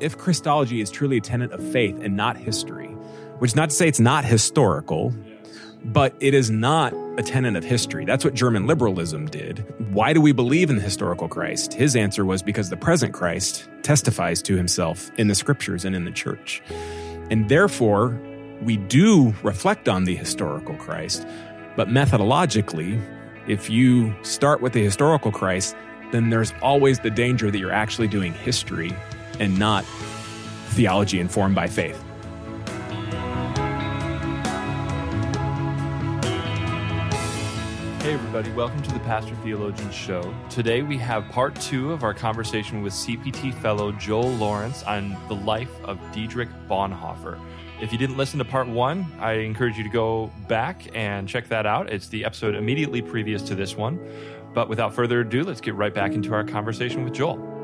if Christology is truly a tenet of faith and not history, which is not to say it's not historical, but it is not a tenet of history. That's what German liberalism did. Why do we believe in the historical Christ? His answer was because the present Christ testifies to himself in the scriptures and in the church. And therefore, we do reflect on the historical Christ, but methodologically, if you start with the historical Christ, then there's always the danger that you're actually doing history and not theology informed by faith. Hey, everybody, welcome to the Pastor Theologian Show. Today we have part two of our conversation with CPT fellow Joel Lawrence on the life of Dietrich Bonhoeffer. If you didn't listen to part one, I encourage you to go back and check that out. It's the episode immediately previous to this one. But without further ado, let's get right back into our conversation with Joel.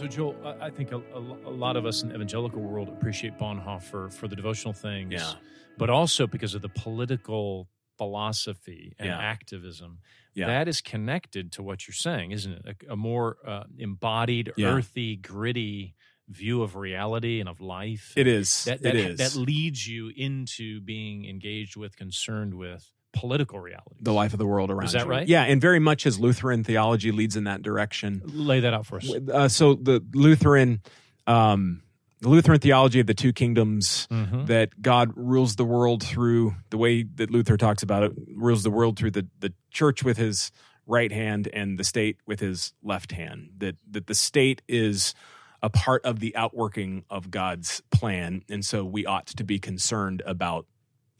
So, Joel, I think a, a, lot of us in the evangelical world appreciate Bonhoeffer for the devotional things, yeah. but also because of the political philosophy and yeah. activism. Yeah. That is connected to what you're saying, isn't it? A, a more uh, embodied, earthy, gritty view of reality and of life. It is. That, that, it is. That leads you into being engaged with, concerned with political reality. The life of the world around Is that you. right? Yeah, and very much as Lutheran theology leads in that direction. Lay that out for us. Uh, so the Lutheran, um, the Lutheran theology of the two kingdoms, Mhm. that God rules the world through the way that Luther talks about it, rules the world through the, the church with his right hand and the state with his left hand. That that the state is a part of the outworking of God's plan, and so we ought to be concerned about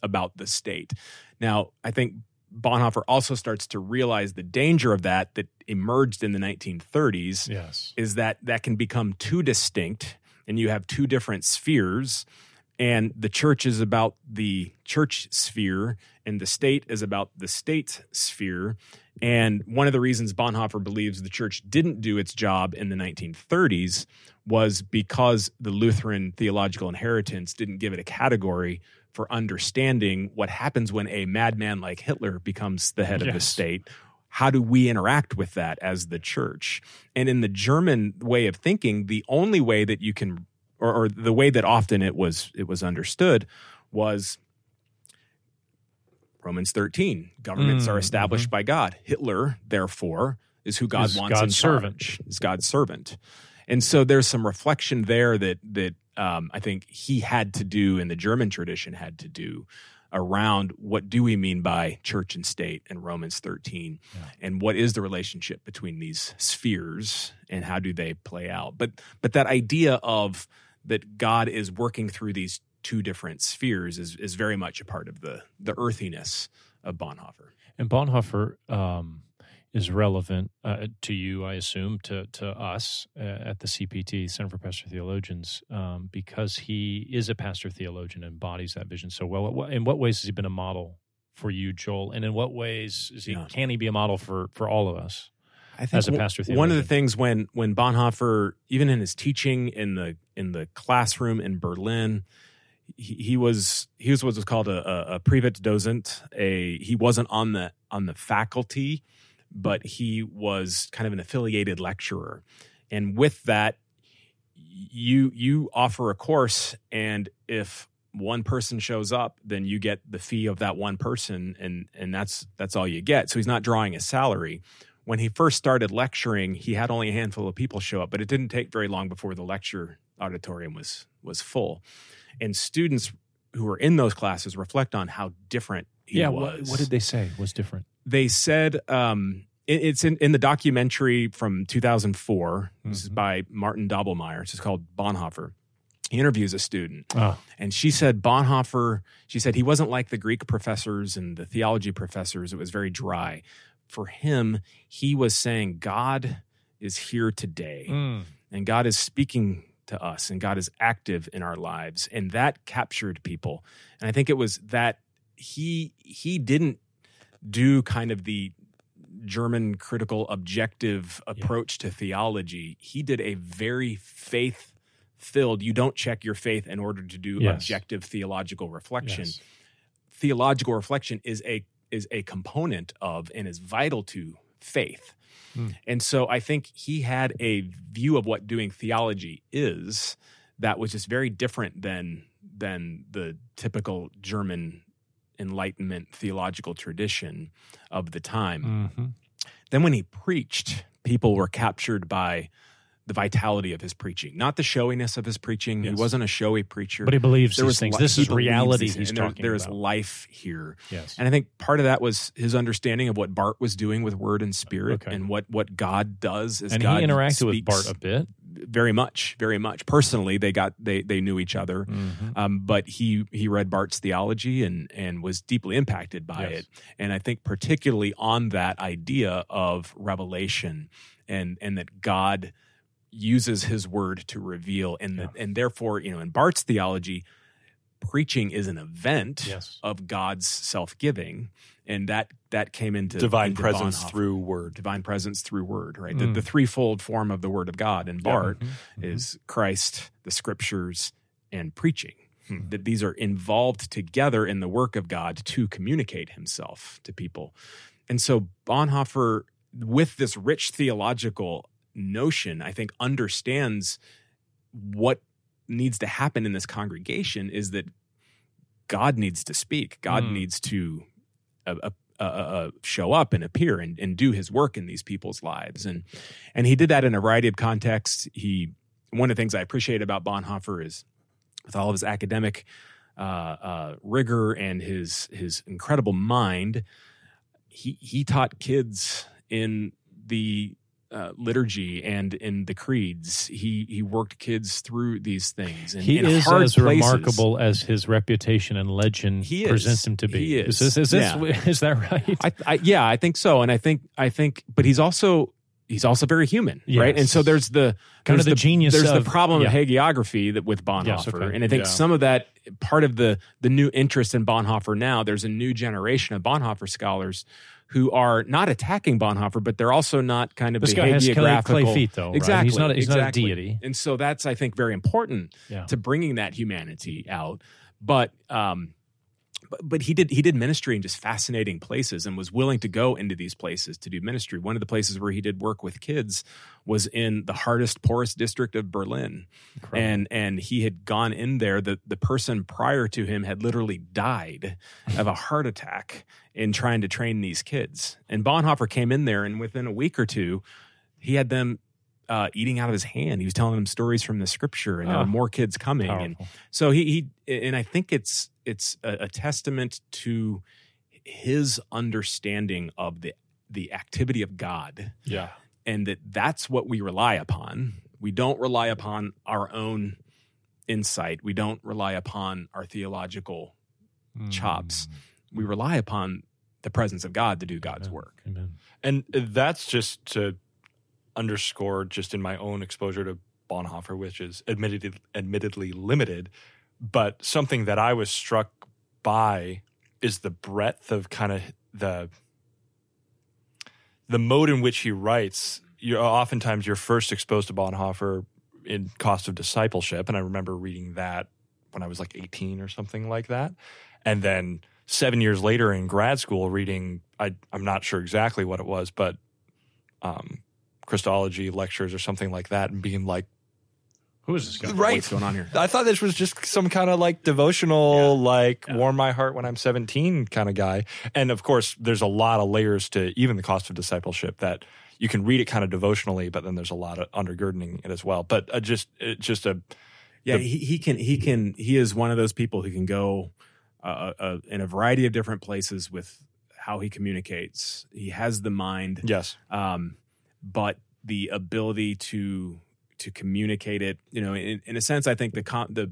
about the state. Now, I think Bonhoeffer also starts to realize the danger of that that emerged in the 1930s Yes. is that that can become too distinct and you have two different spheres and the church is about the church sphere and the state is about the state sphere and one of the reasons Bonhoeffer believes the church didn't do its job in the 1930s was because the Lutheran theological inheritance didn't give it a category for understanding what happens when a madman like Hitler becomes the head of the state how do we interact with that as the church? And in the German way of thinking, the only way that you can, or, or the way that often it was it was understood, was Romans thirteen. Governments Mm, are established by God. Hitler, therefore, is who God Is wants God's in servant. charge. Is God's servant. And so there's some reflection there that that um, I think he had to do, and the German tradition had to do around what do we mean by church and state in Romans 13 and what is the relationship between these spheres and how do they play out? But but that idea of that God is working through these two different spheres is is very much a part of the the earthiness of Bonhoeffer. And Bonhoeffer um, is relevant uh, to you, I assume, to to us uh, at the CPT Center for Pastor Theologians, um, because he is a pastor theologian and embodies that vision so well. In what ways has he been a model for you, Joel? And in what ways is he, Yeah. can he be a model for for all of us? I think As a pastor one of the things when when Bonhoeffer, even in his teaching in the in the classroom in Berlin, he, he was he was what was called a, a, a Privatdozent. A he wasn't on the on the faculty, but he was kind of an affiliated lecturer, and with that, you you offer a course, and if one person shows up, then you get the fee of that one person, and and that's that's all you get. So he's not drawing a salary when he first started lecturing, he had only a handful of people show up, but it didn't take very long before the lecture auditorium was was full. And students who were in those classes reflect on how different he was. What, what did they say was different? They said? Um, it- it's in, in the documentary from 2004. This is Mhm. by Martin Doblmeier. It's called Bonhoeffer. He interviews a student, Oh, and she said Bonhoeffer, she said he wasn't like the Greek professors and the theology professors. It was very dry. For him, he was saying, God is here today mm, and God is speaking to us and God is active in our lives. And that captured people. And I think it was that he he didn't do kind of the German critical objective approach to theology. He did a very faith filled, you don't check your faith in order to do Yes. objective theological reflection. yes. Theological reflection is a is a component of and is vital to faith. Hmm. And so I think he had a view of what doing theology is that was just very different than than the typical German Enlightenment theological tradition of the time. hmm Then when he preached, people were captured by the vitality of his preaching, not the showiness of his preaching. He wasn't a showy preacher. But he believes There was things. li- This is reality he's and there- talking There's life here. Yes. And I think part of that was his understanding of what Barth was doing with word and spirit Okay. and what, what God does as and God he interacted with Barth a bit. Very much, very much. Personally, they got they they knew each other. Mhm. Um, but he he read Barth's theology and and was deeply impacted by Yes. it. And I think particularly on that idea of revelation and and that God uses his word to reveal and that and therefore, you know, in Barth's theology, preaching is an event Yes. of God's self-giving. And that that came into Divine into presence Bonhoeffer. through word. divine presence through word, right? Mm. The, the threefold form of the word of God in Barth Mhm. is Christ, the scriptures, and preaching. Hmm. That these are involved together in the work of God to communicate himself to people. And so Bonhoeffer, with this rich theological notion, I think understands what needs to happen in this congregation is that God needs to speak. God Hmm. needs to uh, uh, uh, uh, show up and appear and, and do his work in these people's lives. And and he did that in a variety of contexts. He one of the things I appreciate about Bonhoeffer is with all of his academic uh, uh, rigor and his his incredible mind, he he taught kids in the uh, liturgy and in the creeds. He he worked kids through these things. And, He in is as places. remarkable as his reputation and legend He is. presents him to be. He is. this, is, this, Yeah. is that right? I, I yeah, I think so, and I think I think, but he's also he's also very human, right? And so there's the Kind of there's the genius There's of- the problem yeah. of hagiography that with Bonhoeffer, Yes, okay. and I think Yeah. some of that part of the the new interest in Bonhoeffer now. There's a new generation of Bonhoeffer scholars who are not attacking Bonhoeffer, but they're also not kind of this guy has clay, clay feet, though. right? Exactly, He's not. He's exactly. not a deity. and so that's I think very important Yeah. to bringing that humanity out. But um, but, he did he did ministry in just fascinating places and was willing to go into these places to do ministry. One of the places where he did work with kids was in the hardest, poorest district of Berlin, Incredible. and and he had gone in there. The the person prior to him had literally died of a heart attack in trying to train these kids. And Bonhoeffer came in there, and within a week or two, he had them. Uh, eating out of his hand, he was telling them stories from the scripture, and there Ah, were more kids coming. And so he, he and I think it's it's a, a testament to his understanding of the the activity of God Yeah. and that that's what we rely upon. We don't rely upon our own insight. We don't rely upon our theological mm. chops. We rely upon the presence of God to do God's Amen. work. Amen. And that's just to underscore, just in my own exposure to Bonhoeffer, which is admittedly, admittedly limited, but something that I was struck by is the breadth of kind of the the mode in which he writes. You're oftentimes you're first exposed to Bonhoeffer in Cost of Discipleship, and I remember reading that when I was like 18 or something like that, and then seven years later in grad school reading I, i'm not sure exactly what it was but um, christology lectures or something like that and being like Who is this guy? Right. What's going on here? i thought this was just some kind of like devotional like Yeah. warm my heart when i'm 17 kind of guy and of course there's a lot of layers to even the cost of discipleship that you can read it kind of devotionally but then there's a lot of undergirding it as well but uh, just it, just a Yeah, The- he, he can he can he is one of those people who can go uh, uh, in a variety of different places with how he communicates. He has the mind, yes um, but the ability to to communicate it. You know, in, in a sense, I think the con- the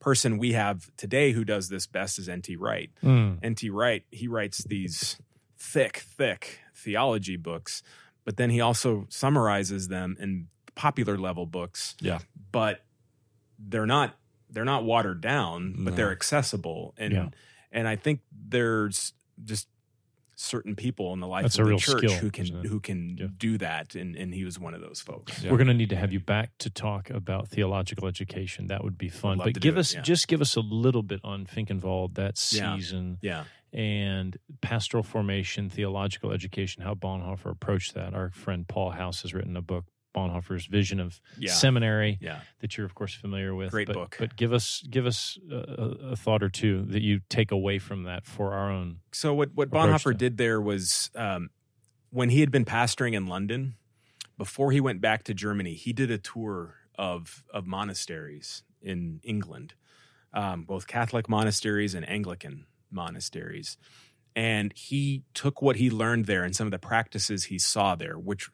person we have today who does this best is N.T. Wright. Mm. N.T. Wright, he writes these thick, thick theology books, but then he also summarizes them in popular level books. Yeah. But they're not they're not watered down, but No. they're accessible. And Yeah. and I think there's just certain people in the life That's of a the real church skill, who isn't can who can Yeah. do that and and he was one of those folks. Yeah. We're going to need to have you back to talk about theological education. That would be fun. But give do it, us yeah. just give us a little bit on Finkenwalde that Yeah. season Yeah. and pastoral formation, theological education, how Bonhoeffer approached that. Our friend Paul House has written a book, Bonhoeffer's Vision of Yeah. Seminary, Yeah. that you're of course familiar with. Great but, book. But give us give us a, a- thought or two that you take away from that for our own. So what what Bonhoeffer did there was um, when he had been pastoring in London, before he went back to Germany, he did a tour of of monasteries in England, um, both Catholic monasteries and Anglican monasteries, and he took what he learned there and some of the practices he saw there, which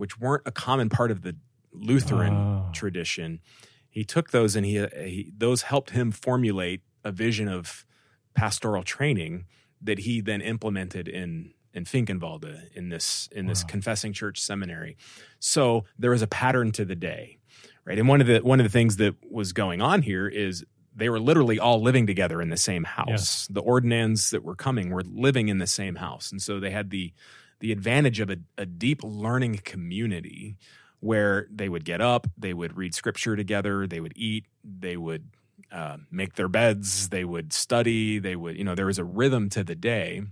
which weren't a common part of the Lutheran Oh. tradition. He took those and he, uh, he those helped him formulate a vision of pastoral training that he then implemented in in Finkenwalde in this in this Wow. confessing church seminary. So there was a pattern to the day, right? And one of the one of the things that was going on here is they were literally all living together in the same house. The ordinands that were coming were living in the same house, and so they had the the advantage of a, a deep learning community where they would get up, they would read scripture together, they would eat, they would uh, make their beds, they would study, they would, you know, there was a rhythm to the day.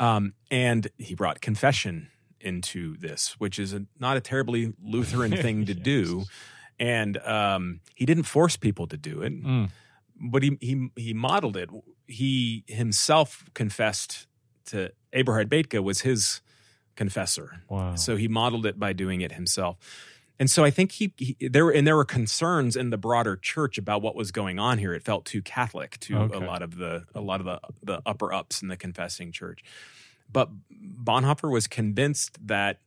Um, and he brought confession into this, which is a, not a terribly Lutheran thing to do. And um, he didn't force people to do it, Mm. but he he he modeled it. He himself confessed to Abraham Bethge was his confessor. Wow. So he modeled it by doing it himself. And so I think he, he there were and there were concerns in the broader church about what was going on here. It felt too Catholic to Okay. a lot of the a lot of the the upper ups in the confessing church. But Bonhoeffer was convinced that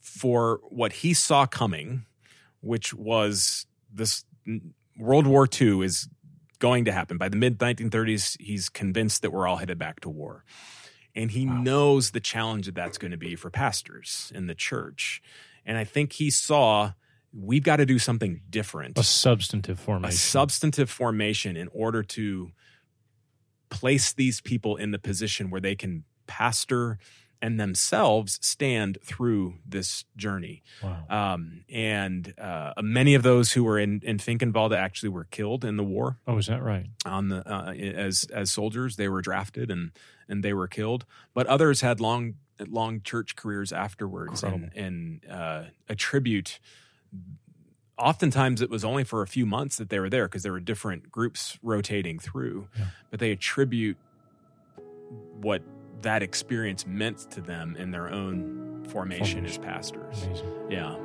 for what he saw coming, which was this World War II is going to happen by the mid 1930s, he's convinced that we're all headed back to war. And he Wow. knows the challenge that that's going to be for pastors in the church. And I think he saw we've got to do something different a substantive formation. a substantive formation in order to place these people in the position where they can pastor and themselves stand through this journey. wow. Um, and uh, many of those who were in, in Finkenwalde actually were killed in the war Oh, is that right? on the uh, as as soldiers. They were drafted and and they were killed. But others had long long church careers afterwards and and uh, attribute. Oftentimes, it was only for a few months that they were there because there were different groups rotating through. Yeah. But they attribute what that experience meant to them in their own formation as pastors. Amazing. Yeah.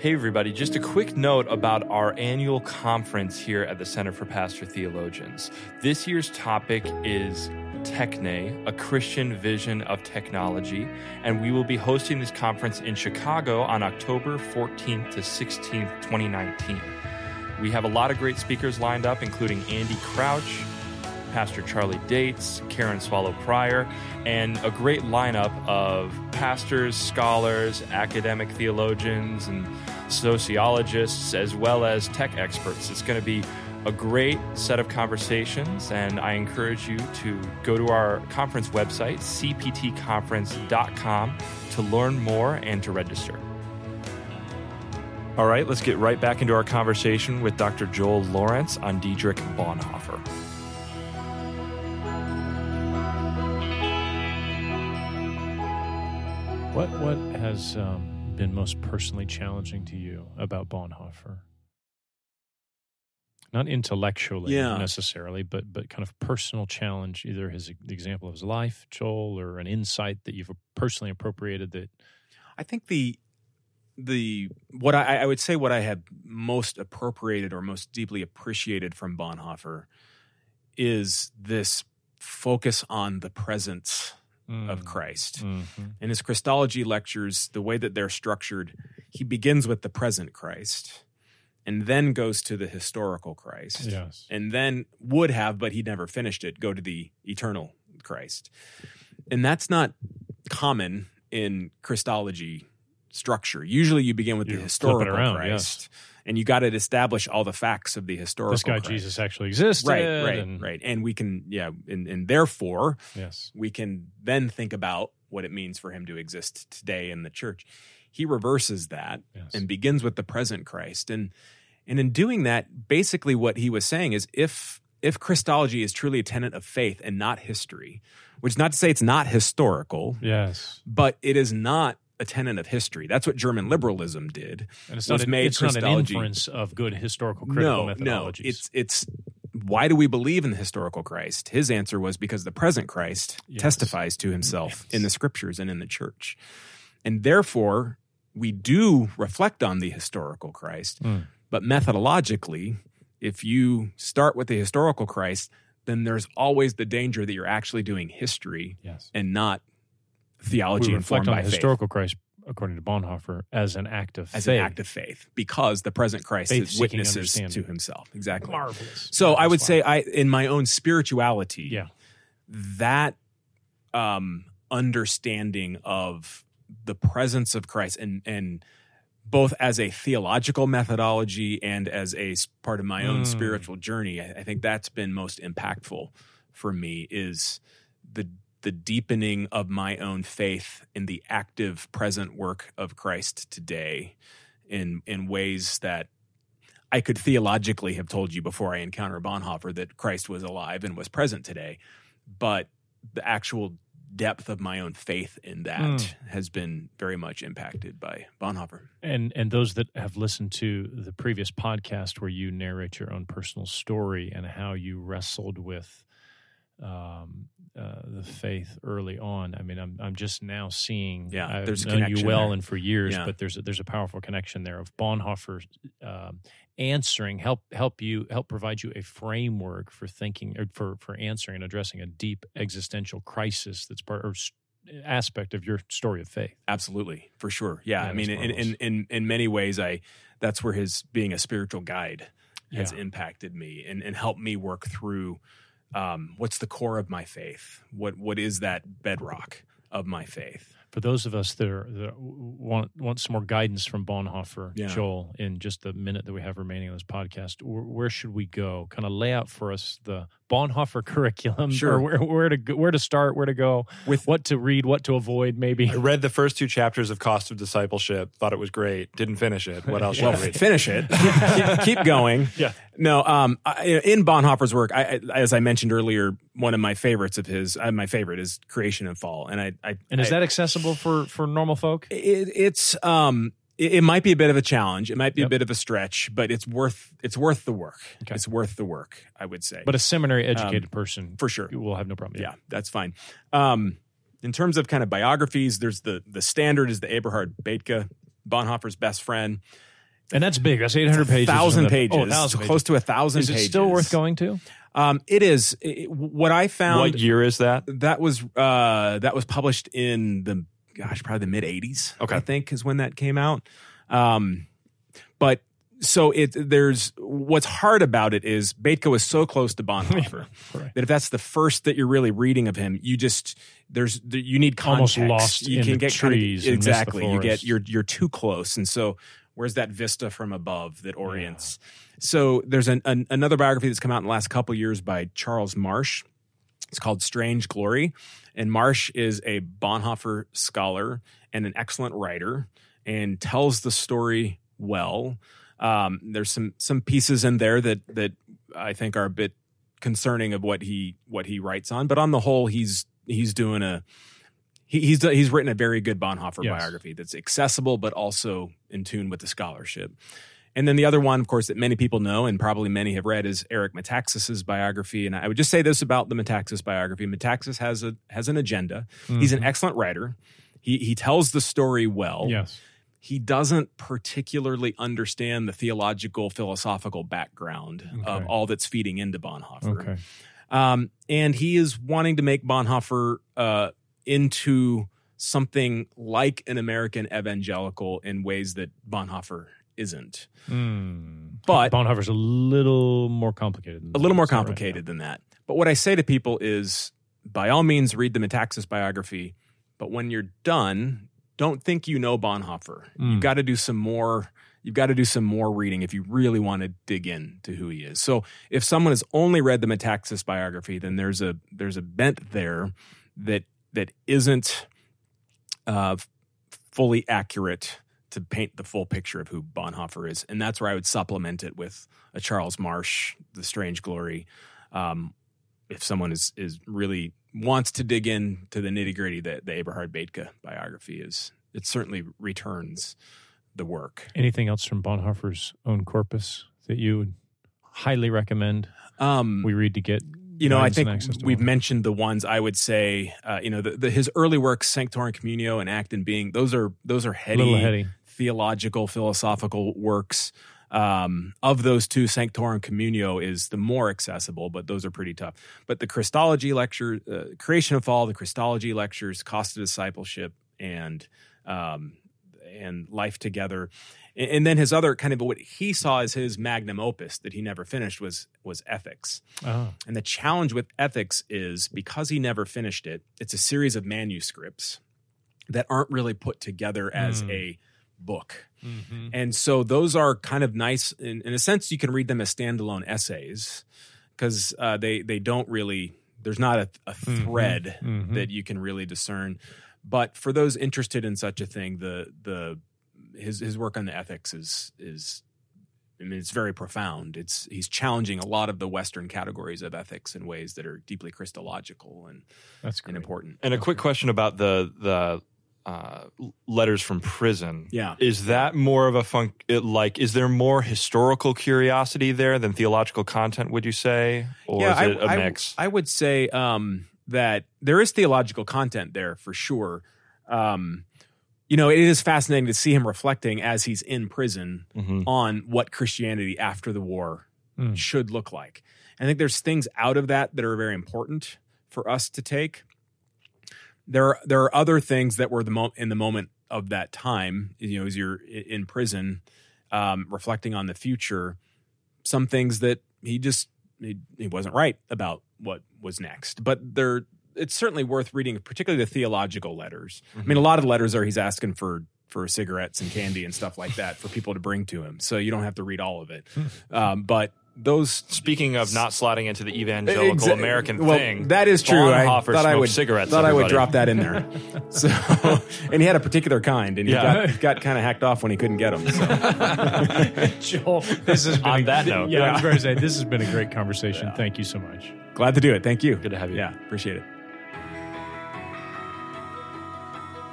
Hey, everybody, just a quick note about our annual conference here at the Center for Pastor Theologians. This year's topic is Techne, a Christian vision of technology, and we will be hosting this conference in Chicago on October 14th to 16th, 2019. We have a lot of great speakers lined up, including Andy Crouch, Pastor Charlie Dates, Karen Swallow Pryor, and a great lineup of pastors, scholars, academic theologians, and sociologists, as well as tech experts. It's going to be a great set of conversations, and I encourage you to go to our conference website, cptconference.com, to learn more and to register. All right, let's get right back into our conversation with Dr. Joel Lawrence on Dietrich Bonhoeffer. What what has um, been most personally challenging to you about Bonhoeffer? Not intellectually Yeah. necessarily, but but kind of personal challenge. Either his the example of his life, Joel, or an insight that you've personally appropriated. That I think the the what I, I would say what I have most appropriated or most deeply appreciated from Bonhoeffer is this focus on the presence of Christ. Mhm. In his Christology lectures, the way that they're structured, he begins with the present Christ and then goes to the historical Christ Yes. and then would have, but he never finished it, go to the eternal Christ. And that's not common in Christology structure. Usually you begin with You the historical around, Christ and you got to establish all the facts of the historical This guy Christ. Jesus actually existed. Right, right, and- right. And we can, yeah, and, and therefore Yes. we can then think about what it means for him to exist today in the church. He reverses that Yes. and begins with the present Christ. And And in doing that, basically what he was saying is if if Christology is truly a tenet of faith and not history, which is not to say it's not historical, Yes. but it is not a tenet of history. That's what German liberalism did. And it's was not, made it's not an inference of good historical critical no, methodologies. no. It's it's why do we believe in the historical Christ? His answer was because the present Christ Yes. testifies to himself Yes. in the scriptures and in the church. And therefore, we do reflect on the historical Christ, Mm. but methodologically, if you start with the historical Christ, then there's always the danger that you're actually doing history yes. and not theology We informed reflect on by the faith historical Christ, according to Bonhoeffer, as an act of faith. as faith. an act of faith because the present Christ Faith witnesses to himself. Exactly. Marvelous. So I would Marvelous. say I in my own spirituality, Yeah. that um understanding of the presence of Christ and and both as a theological methodology and as a part of my own Mm. spiritual journey, I, I think that's been most impactful for me is the the deepening of my own faith in the active present work of Christ today in in ways that I could theologically have told you before I encountered Bonhoeffer that Christ was alive and was present today, but the actual depth of my own faith in that Mm. has been very much impacted by Bonhoeffer. and and those that have listened to the previous podcast where you narrate your own personal story and how you wrestled with um, uh, the faith early on. I mean, I'm I'm just now seeing. Yeah, I've there's known you well there. and for years, Yeah. but there's a, there's a powerful connection there of Bonhoeffer um, answering help help you help provide you a framework for thinking or for for answering and addressing a deep existential crisis that's part or aspect of your story of faith. Absolutely, for sure. Yeah, Yeah, I mean, in, in in in many ways, I that's where his being a spiritual guide has Yeah. impacted me and and helped me work through um, what's the core of my faith. What what is that bedrock of my faith? for those of us that are that want want some more guidance from Bonhoeffer, Yeah. Joel, in just the minute that we have remaining on this podcast, where, where should we go? Kind of lay out for us the Bonhoeffer curriculum, Sure. or where, where to go, where to start, where to go, With what to read, what to avoid, maybe. I read the first two chapters of Cost of Discipleship, thought it was great, didn't finish it. What else well, should I read? finish it. keep, keep going. Yeah. No, um, I, in Bonhoeffer's work, I, I, as I mentioned earlier, one of my favorites of his, uh, my favorite is Creation and Fall, and I, I And is I- that accessible for for normal folk? it, it's um it, it might be a bit of a challenge it might be a bit of a stretch but it's worth it's worth the work Okay. it's worth the work i would say But a seminary educated person for sure will have no problem. yeah that's fine um in terms of kind of biographies there's the the standard is the Eberhard Bethge, bonhoeffer's best friend and that's big. That's eight hundred pages. thousand pages Oh, 1,000 pages. close to a thousand Is it pages still worth going to? um it is It- what i found What year is that? that was uh that was published in the gosh probably the mid 80s Okay. i think is when that came out um but so it there's what's hard about it is Bethge was so close to Bonhoeffer Right. that if that's the first that you're really reading of him, you just there's you need context. Almost lost you in can the get kind of- trees miss the exactly. You get you're you're too close, and so where's that vista from above that orients? So there's an, an, another biography that's come out in the last couple years by Charles Marsh. It's called Strange Glory. And Marsh is a Bonhoeffer scholar and an excellent writer and tells the story well. Um, there's some some pieces in there that that I think are a bit concerning of what he what he writes on, but on the whole, he's he's doing a he, he's he's written a very good Bonhoeffer Yes. biography that's accessible but also in tune with the scholarship. And then the other one, of course, that many people know and probably many have read is Eric Metaxas's biography. And I would just say this about the Metaxas biography: Metaxas has a has an agenda. He's an excellent writer. He he tells the story well. Yes. He doesn't particularly understand the theological, philosophical background of all that's feeding into Bonhoeffer. Okay. Um, and he is wanting to make Bonhoeffer uh, into something like an American evangelical in ways that Bonhoeffer isn't. Mm. But- Bonhoeffer's a little more complicated. Than A little more so, right, complicated than that. But what I say to people is by all means, read the Metaxas biography. But when you're done, don't think you know Bonhoeffer. Mm. You've got to do some more. You've got to do some more reading if you really want to dig in to who he is. So if someone has only read the Metaxas biography, then there's a there's a bent there that that isn't uh, fully accurate to paint the full picture of who Bonhoeffer is, and that's where I would supplement it with a Charles Marsh, The Strange Glory. Um, if someone is is really wants to dig in to the nitty gritty, the, the Eberhard Bethge biography is it certainly returns the work. Anything else from Bonhoeffer's own corpus that you would highly recommend Um, we read to get? you know, I think and access to we've mentioned the ones I would say. Uh, you know, the, the, his early works, Sanctorum Communio and Act and Being. Those are those are heady, heady. Theological, philosophical works. Um, of those two, Sanctorum Communio is the more accessible, but those are pretty tough. But the Christology lecture, uh, Creation of Fall, the Christology lectures, Cost of Discipleship, and um, and Life Together, and, and then his other kind of what he saw as his magnum opus that he never finished was was Ethics. Oh, And the challenge with ethics is because he never finished it, it's a series of manuscripts that aren't really put together as Mm. a book. mm-hmm. And so those are kind of nice. In, in a sense, you can read them as standalone essays because uh, they they don't really. There's not a, a Mhm. thread Mhm. that you can really discern. But for those interested in such a thing, the the his his work on the ethics is is I mean it's very profound. It's he's challenging a lot of the Western categories of ethics in ways that are deeply Christological and, that's great. and important. And a quick question about the the uh, letters from prison. Yeah. Is that more of a fun? It, like, is there more historical curiosity there than theological content? Would you say, or is it a I- mix? I, would say um, that there is theological content there for sure. Um, you know, it is fascinating to see him reflecting as he's in prison Mhm. on what Christianity after the war Mm. should look like. I think there's things out of that that are very important for us to take. There are, there are other things that were the mo- in the moment of that time, you know, as you're in prison, um, reflecting on the future, some things that he just he, he wasn't right about what was next. But there, it's certainly worth reading, particularly the theological letters. I mean, a lot of the letters are he's asking for for cigarettes and candy and stuff like that for people to bring to him. So you don't have to read all of it. Um, but those Speaking of not slotting into the evangelical Exa- American well, thing, That is true. I Bonhoeffer thought I would cigarettes. Thought I would drop that in there. So, and he had a particular kind, and he Yeah. got, got kind of hacked off when he couldn't get them. So. Joel, this has been On a- that note. Yeah, I Yeah. was going to say this has been a great conversation. Thank you so much. Glad to do it. Thank you. Good to have you. Yeah, appreciate it.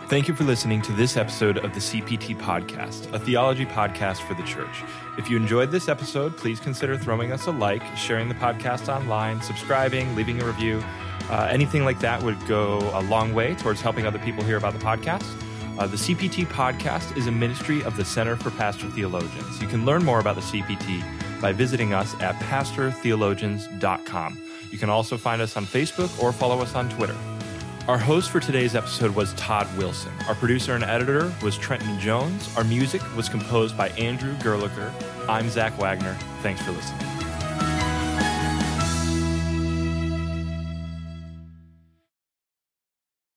Thank you for listening to this episode of the CPT Podcast, a theology podcast for the church. If you enjoyed this episode, please consider throwing us a like, sharing the podcast online, subscribing, leaving a review. Uh, anything like that would go a long way towards helping other people hear about the podcast. Uh, the CPT Podcast is a ministry of the Center for Pastor Theologians. You can learn more about the CPT by visiting us at pastortheologians.com. You can also find us on Facebook or follow us on Twitter. Our host for today's episode was Todd Wilson. Our producer and editor was Trenton Jones. Our music was composed by Andrew Gerlicher. I'm Zach Wagner. Thanks for listening.